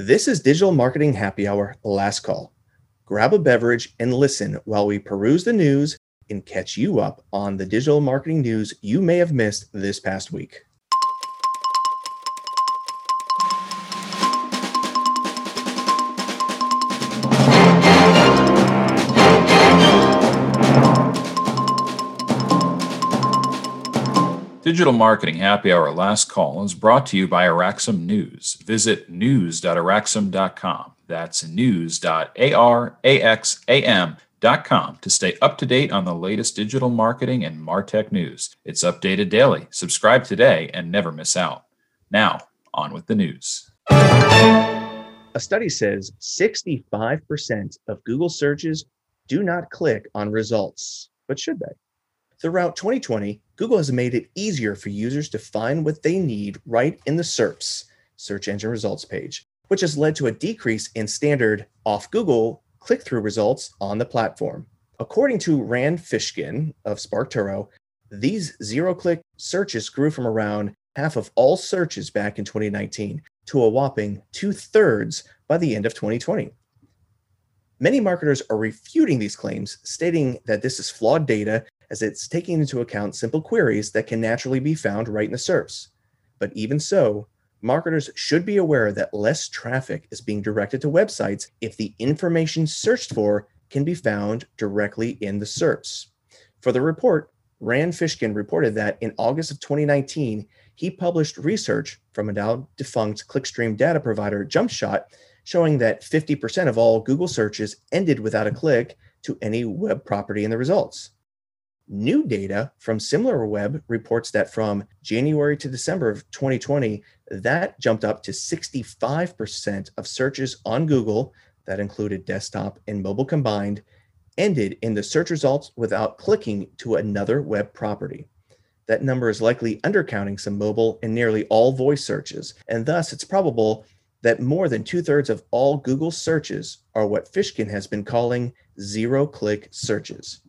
This is Digital Marketing Happy Hour Last Call. Grab a beverage and listen while we peruse the news and catch you up on the digital marketing news you may have missed this past week. Digital Marketing Happy Hour Last Call is brought to you by Araxam News. Visit news.araxam.com. That's news.araxam.com to stay up to date on the latest digital marketing and MarTech news. It's updated daily. Subscribe today and never miss out. Now, on with the news. A study says 65% of Google searches do not click on results, but should they? Throughout 2020, Google has made it easier for users to find what they need right in the SERPs, search engine results page, which has led to a decrease in standard off Google click through results on the platform. According to Rand Fishkin of SparkToro, these zero click searches grew from around half of all searches back in 2019 to a whopping two thirds by the end of 2020. Many marketers are refuting these claims, stating that this is flawed data as it's taking into account simple queries that can naturally be found right in the SERPs. But even so, marketers should be aware that less traffic is being directed to websites if the information searched for can be found directly in the SERPs. For the report, Rand Fishkin reported that in August of 2019, he published research from a now defunct clickstream data provider, JumpShot, showing that 50% of all Google searches ended without a click to any web property in the results. New data from SimilarWeb reports that from January to December of 2020, that jumped up to 65% of searches on Google, that included desktop and mobile combined, ended in the search results without clicking to another web property. That number is likely undercounting some mobile and nearly all voice searches, and thus it's probable that more than two thirds of all Google searches are what Fishkin has been calling zero click searches.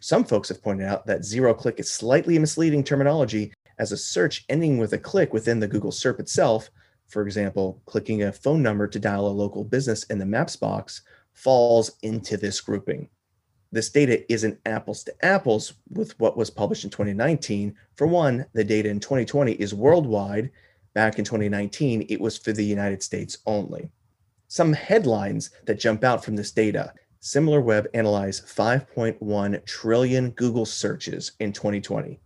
Some folks have pointed out that zero click is slightly misleading terminology as a search ending with a click within the Google SERP itself, for example, clicking a phone number to dial a local business in the Maps box, falls into this grouping. This data isn't apples to apples with what was published in 2019. For one, the data in 2020 is worldwide. Back in 2019, it was for the United States only. Some headlines that jump out from this data SimilarWeb analyzed 5.1 trillion Google searches in 2020.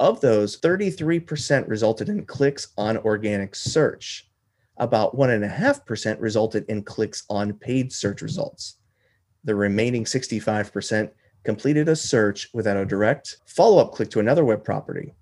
Of those, 33% resulted in clicks on organic search. About 1.5% resulted in clicks on paid search results. The remaining 65% completed a search without a direct follow up click to another web property.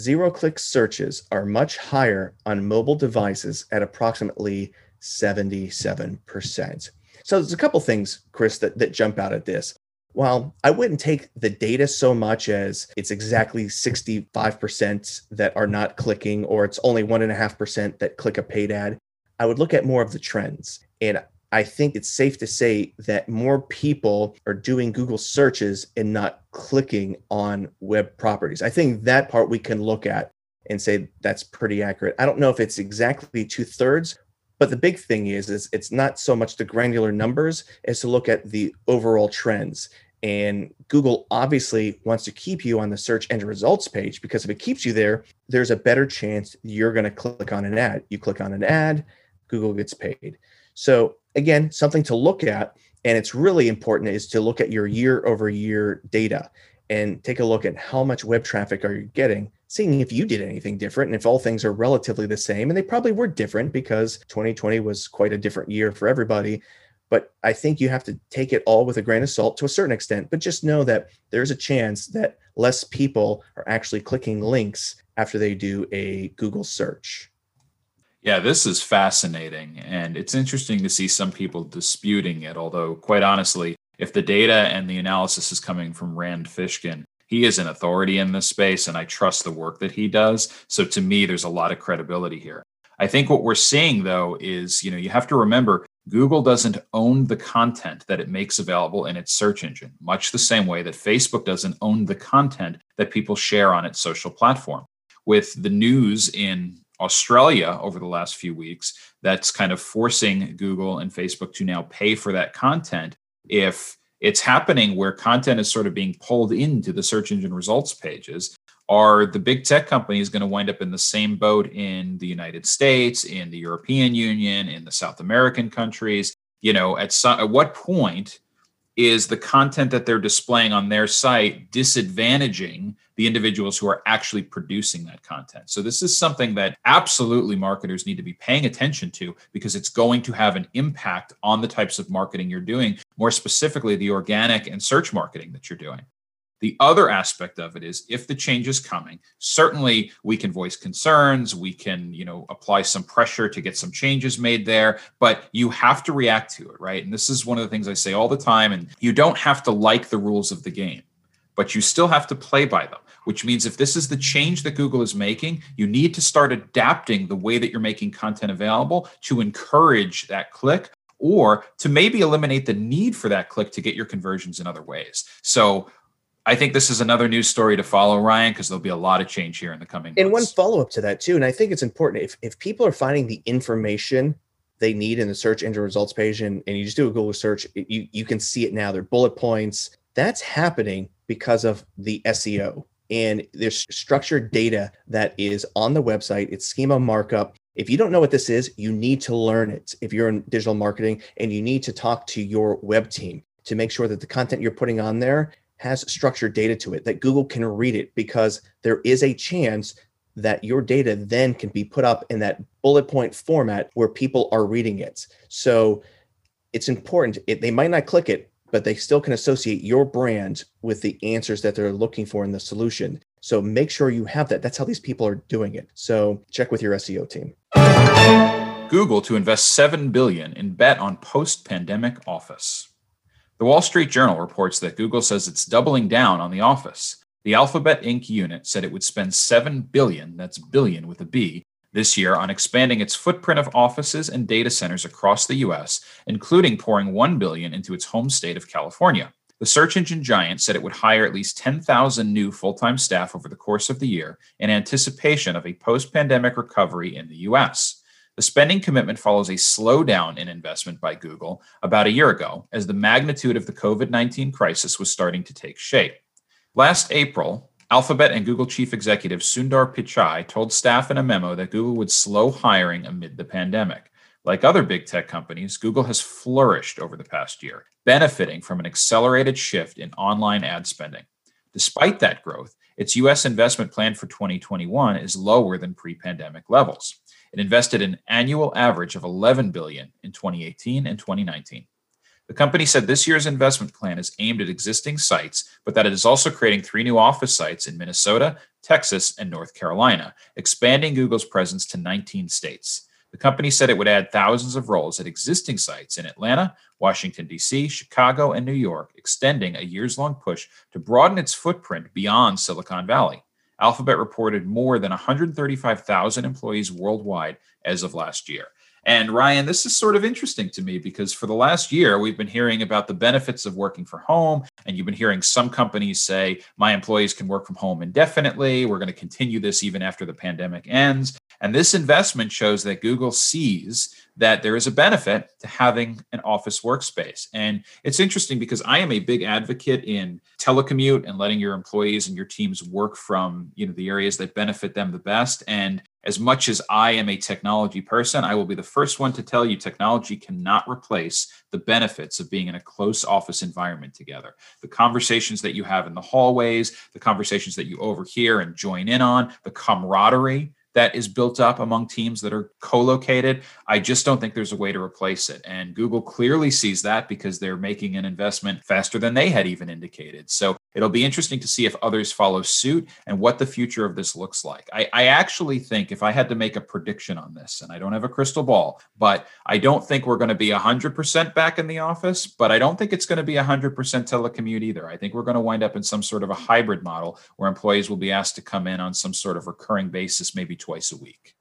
Zero click searches are much higher on mobile devices at approximately 77%. So there's a couple things, Chris, that, that jump out at this. While I wouldn't take the data so much as it's exactly 65% that are not clicking, or it's only 1.5% that click a paid ad, I would look at more of the trends. And I think it's safe to say that more people are doing Google searches and not clicking on web properties. I think that part we can look at and say that's pretty accurate. I don't know if it's exactly two thirds, but the big thing is, is it's not so much the granular numbers as to look at the overall trends. And Google obviously wants to keep you on the search engine results page because if it keeps you there, there's a better chance you're going to click on an ad. You click on an ad, Google gets paid. So again, something to look at. And it's really important is to look at your year over year data and take a look at how much web traffic are you getting seeing if you did anything different and if all things are relatively the same. And they probably were different because 2020 was quite a different year for everybody. But I think you have to take it all with a grain of salt to a certain extent, but just know that there's a chance that less people are actually clicking links after they do a Google search. Yeah, this is fascinating. And it's interesting to see some people disputing it. Although, quite honestly, if the data and the analysis is coming from Rand Fishkin, he is an authority in this space and I trust the work that he does. So to me, there's a lot of credibility here. I think what we're seeing though is, you know, you have to remember Google doesn't own the content that it makes available in its search engine, much the same way that Facebook doesn't own the content that people share on its social platform. With the news in Australia over the last few weeks that's kind of forcing Google and Facebook to now pay for that content if it's happening where content is sort of being pulled into the search engine results pages are the big tech companies going to wind up in the same boat in the United States, in the European Union, in the South American countries? You know, at some, at what point is the content that they're displaying on their site disadvantaging the individuals who are actually producing that content. So, this is something that absolutely marketers need to be paying attention to because it's going to have an impact on the types of marketing you're doing, more specifically, the organic and search marketing that you're doing. The other aspect of it is if the change is coming, certainly we can voice concerns, we can, you know, apply some pressure to get some changes made there, but you have to react to it, right? And this is one of the things I say all the time and you don't have to like the rules of the game, but you still have to play by them, which means if this is the change that Google is making, you need to start adapting the way that you're making content available to encourage that click or to maybe eliminate the need for that click to get your conversions in other ways. So I think this is another news story to follow, Ryan, because there'll be a lot of change here in the coming. And months. one follow up to that too, and I think it's important if if people are finding the information they need in the search engine results page, and, and you just do a Google search, you you can see it now. They're bullet points. That's happening because of the SEO and there's structured data that is on the website. It's schema markup. If you don't know what this is, you need to learn it. If you're in digital marketing, and you need to talk to your web team to make sure that the content you're putting on there has structured data to it, that Google can read it because there is a chance that your data then can be put up in that bullet point format where people are reading it. So it's important. It, they might not click it, but they still can associate your brand with the answers that they're looking for in the solution. So make sure you have that. That's how these people are doing it. So check with your SEO team. Google to invest 7 billion in bet on post-pandemic office. The Wall Street Journal reports that Google says it's doubling down on the office. The Alphabet Inc. unit said it would spend 7 billion, that's billion with a B, this year on expanding its footprint of offices and data centers across the US, including pouring 1 billion into its home state of California. The search engine giant said it would hire at least 10,000 new full-time staff over the course of the year in anticipation of a post-pandemic recovery in the US. The spending commitment follows a slowdown in investment by Google about a year ago as the magnitude of the COVID 19 crisis was starting to take shape. Last April, Alphabet and Google chief executive Sundar Pichai told staff in a memo that Google would slow hiring amid the pandemic. Like other big tech companies, Google has flourished over the past year, benefiting from an accelerated shift in online ad spending. Despite that growth, its US investment plan for 2021 is lower than pre pandemic levels. It invested an annual average of 11 billion in 2018 and 2019. The company said this year's investment plan is aimed at existing sites, but that it is also creating three new office sites in Minnesota, Texas, and North Carolina, expanding Google's presence to 19 states. The company said it would add thousands of roles at existing sites in Atlanta, Washington, D.C., Chicago, and New York, extending a years long push to broaden its footprint beyond Silicon Valley. Alphabet reported more than 135,000 employees worldwide as of last year. And Ryan, this is sort of interesting to me because for the last year, we've been hearing about the benefits of working from home. And you've been hearing some companies say, my employees can work from home indefinitely. We're going to continue this even after the pandemic ends. And this investment shows that Google sees that there is a benefit to having an office workspace. And it's interesting because I am a big advocate in telecommute and letting your employees and your teams work from, you know, the areas that benefit them the best. And as much as I am a technology person, I will be the first one to tell you technology cannot replace the benefits of being in a close office environment together. The conversations that you have in the hallways, the conversations that you overhear and join in on, the camaraderie that is built up among teams that are co-located i just don't think there's a way to replace it and google clearly sees that because they're making an investment faster than they had even indicated so it'll be interesting to see if others follow suit and what the future of this looks like I, I actually think if i had to make a prediction on this and i don't have a crystal ball but i don't think we're going to be 100% back in the office but i don't think it's going to be 100% telecommute either i think we're going to wind up in some sort of a hybrid model where employees will be asked to come in on some sort of recurring basis maybe twice a week.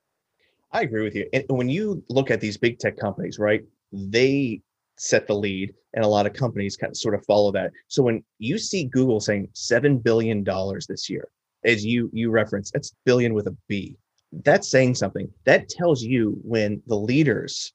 I agree with you. And when you look at these big tech companies, right, they set the lead and a lot of companies kind of sort of follow that. So when you see Google saying 7 billion dollars this year, as you you reference, that's billion with a B. That's saying something. That tells you when the leaders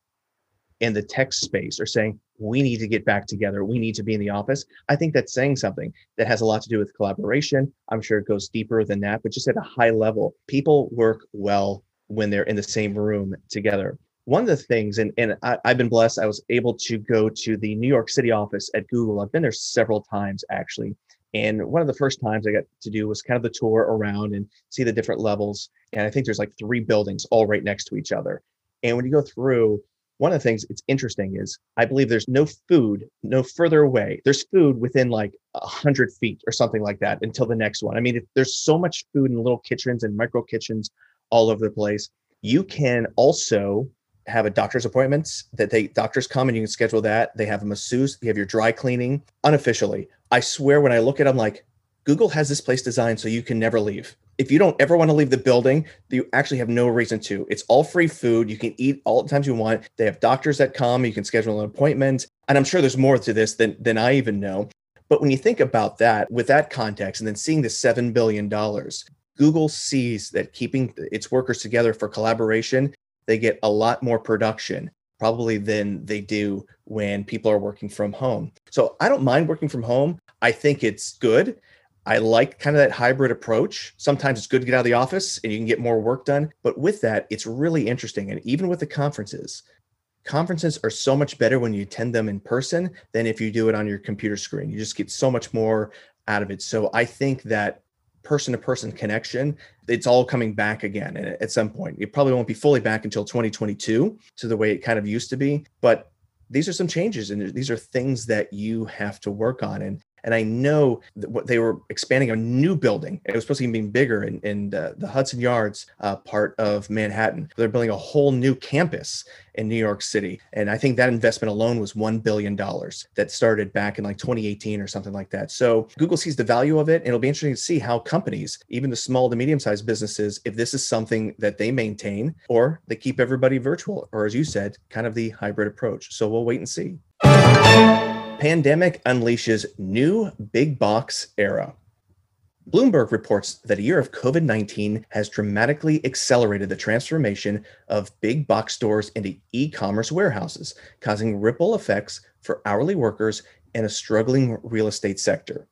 in the tech space are saying, we need to get back together. We need to be in the office. I think that's saying something that has a lot to do with collaboration. I'm sure it goes deeper than that, but just at a high level, people work well when they're in the same room together. One of the things, and, and I, I've been blessed, I was able to go to the New York City office at Google. I've been there several times actually. And one of the first times I got to do was kind of the tour around and see the different levels. And I think there's like three buildings all right next to each other. And when you go through, one of the things it's interesting is I believe there's no food no further away. There's food within like a hundred feet or something like that until the next one. I mean, there's so much food in little kitchens and micro kitchens all over the place. You can also have a doctor's appointments that they doctors come and you can schedule that. They have a masseuse, you have your dry cleaning unofficially. I swear when I look at them like Google has this place designed so you can never leave if you don't ever want to leave the building, you actually have no reason to. It's all free food. You can eat all the times you want. They have doctors that come. You can schedule an appointment. And I'm sure there's more to this than, than I even know. But when you think about that with that context and then seeing the $7 billion, Google sees that keeping its workers together for collaboration, they get a lot more production probably than they do when people are working from home. So I don't mind working from home. I think it's good. I like kind of that hybrid approach. Sometimes it's good to get out of the office and you can get more work done. But with that, it's really interesting. And even with the conferences, conferences are so much better when you attend them in person than if you do it on your computer screen. You just get so much more out of it. So I think that person to person connection, it's all coming back again and at some point. It probably won't be fully back until 2022 to the way it kind of used to be. But these are some changes and these are things that you have to work on. And and I know that what they were expanding a new building. It was supposed to be bigger in, in uh, the Hudson Yards uh, part of Manhattan. They're building a whole new campus in New York City. And I think that investment alone was $1 billion that started back in like 2018 or something like that. So Google sees the value of it. And it'll be interesting to see how companies, even the small to medium sized businesses, if this is something that they maintain or they keep everybody virtual, or as you said, kind of the hybrid approach. So we'll wait and see pandemic unleashes new big box era. Bloomberg reports that a year of COVID 19 has dramatically accelerated the transformation of big box stores into e commerce warehouses, causing ripple effects for hourly workers and a struggling real estate sector.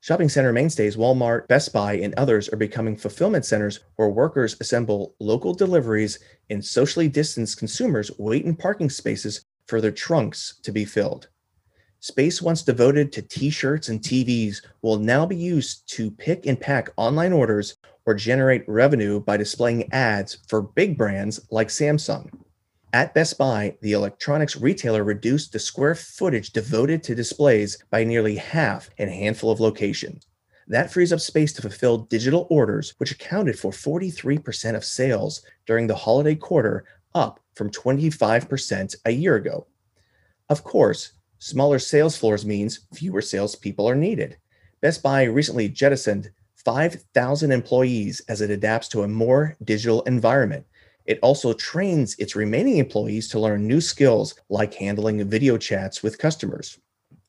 Shopping center mainstays Walmart, Best Buy, and others are becoming fulfillment centers where workers assemble local deliveries and socially distanced consumers wait in parking spaces for their trunks to be filled. Space once devoted to t shirts and TVs will now be used to pick and pack online orders or generate revenue by displaying ads for big brands like Samsung. At Best Buy, the electronics retailer reduced the square footage devoted to displays by nearly half in a handful of locations. That frees up space to fulfill digital orders, which accounted for 43% of sales during the holiday quarter, up from 25% a year ago. Of course, Smaller sales floors means fewer salespeople are needed. Best Buy recently jettisoned 5,000 employees as it adapts to a more digital environment. It also trains its remaining employees to learn new skills like handling video chats with customers.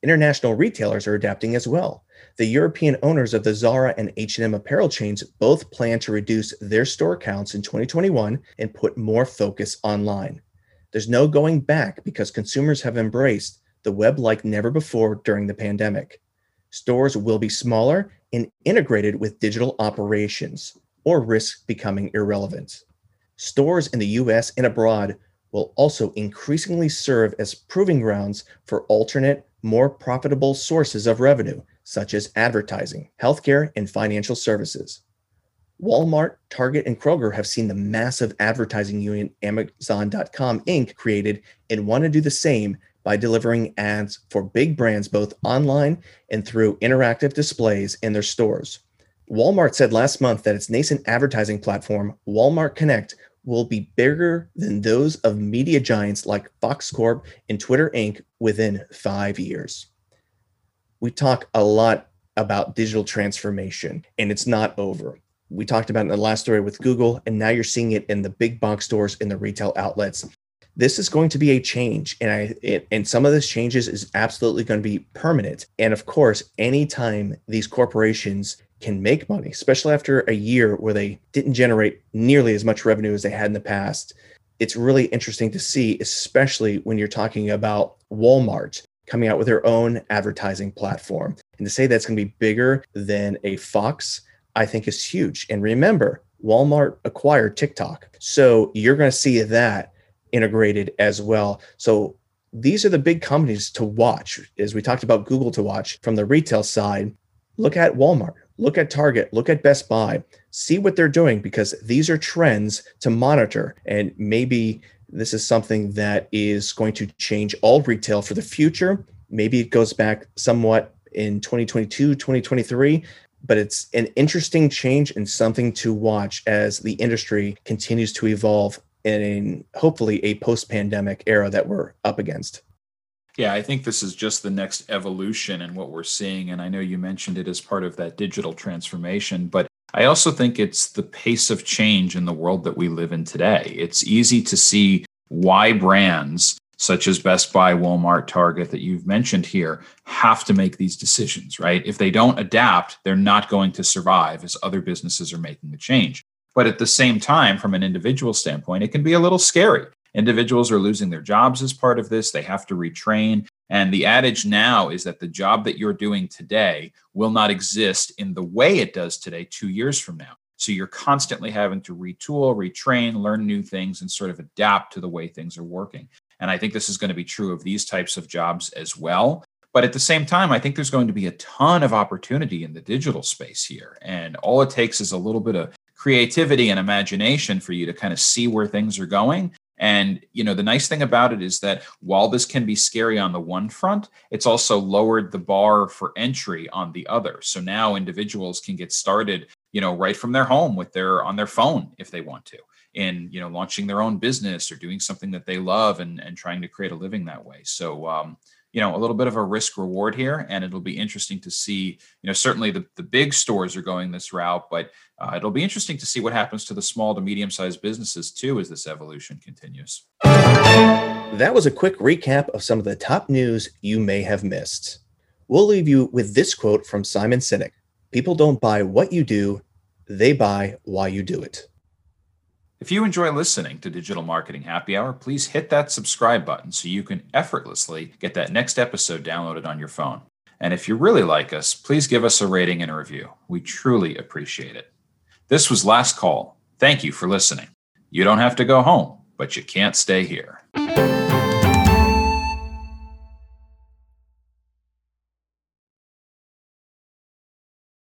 International retailers are adapting as well. The European owners of the Zara and H&M apparel chains both plan to reduce their store counts in 2021 and put more focus online. There's no going back because consumers have embraced the web like never before during the pandemic. Stores will be smaller and integrated with digital operations, or risk becoming irrelevant. Stores in the US and abroad will also increasingly serve as proving grounds for alternate, more profitable sources of revenue, such as advertising, healthcare, and financial services. Walmart, Target, and Kroger have seen the massive advertising union Amazon.com Inc. created and want to do the same by delivering ads for big brands both online and through interactive displays in their stores. Walmart said last month that its nascent advertising platform, Walmart Connect, will be bigger than those of media giants like Fox Corp and Twitter Inc. within five years. We talk a lot about digital transformation, and it's not over. We talked about in the last story with Google, and now you're seeing it in the big box stores in the retail outlets this is going to be a change and i and some of this changes is absolutely going to be permanent and of course anytime these corporations can make money, especially after a year where they didn't generate nearly as much revenue as they had in the past. It's really interesting to see, especially when you're talking about Walmart coming out with their own advertising platform. And to say that's going to be bigger than a Fox, I think is huge. And remember, Walmart acquired TikTok. So you're going to see that integrated as well. So these are the big companies to watch. As we talked about Google to watch from the retail side, look at Walmart, look at Target, look at Best Buy, see what they're doing because these are trends to monitor. And maybe this is something that is going to change all retail for the future. Maybe it goes back somewhat in 2022, 2023, but it's an interesting change and something to watch as the industry continues to evolve in hopefully a post pandemic era that we're up against. Yeah, I think this is just the next evolution in what we're seeing. And I know you mentioned it as part of that digital transformation, but I also think it's the pace of change in the world that we live in today. It's easy to see why brands such as Best Buy, Walmart, Target that you've mentioned here have to make these decisions, right? If they don't adapt, they're not going to survive as other businesses are making the change. But at the same time, from an individual standpoint, it can be a little scary. Individuals are losing their jobs as part of this, they have to retrain. And the adage now is that the job that you're doing today will not exist in the way it does today two years from now. So you're constantly having to retool, retrain, learn new things, and sort of adapt to the way things are working. And I think this is going to be true of these types of jobs as well. But at the same time, I think there's going to be a ton of opportunity in the digital space here. And all it takes is a little bit of creativity and imagination for you to kind of see where things are going. And you know, the nice thing about it is that while this can be scary on the one front, it's also lowered the bar for entry on the other. So now individuals can get started, you know, right from their home with their on their phone if they want to in you know launching their own business or doing something that they love and and trying to create a living that way so um, you know a little bit of a risk reward here and it'll be interesting to see you know certainly the, the big stores are going this route but uh, it'll be interesting to see what happens to the small to medium sized businesses too as this evolution continues. That was a quick recap of some of the top news you may have missed. We'll leave you with this quote from simon sinek. People don't buy what you do they buy why you do it if you enjoy listening to Digital Marketing Happy Hour, please hit that subscribe button so you can effortlessly get that next episode downloaded on your phone. And if you really like us, please give us a rating and a review. We truly appreciate it. This was Last Call. Thank you for listening. You don't have to go home, but you can't stay here.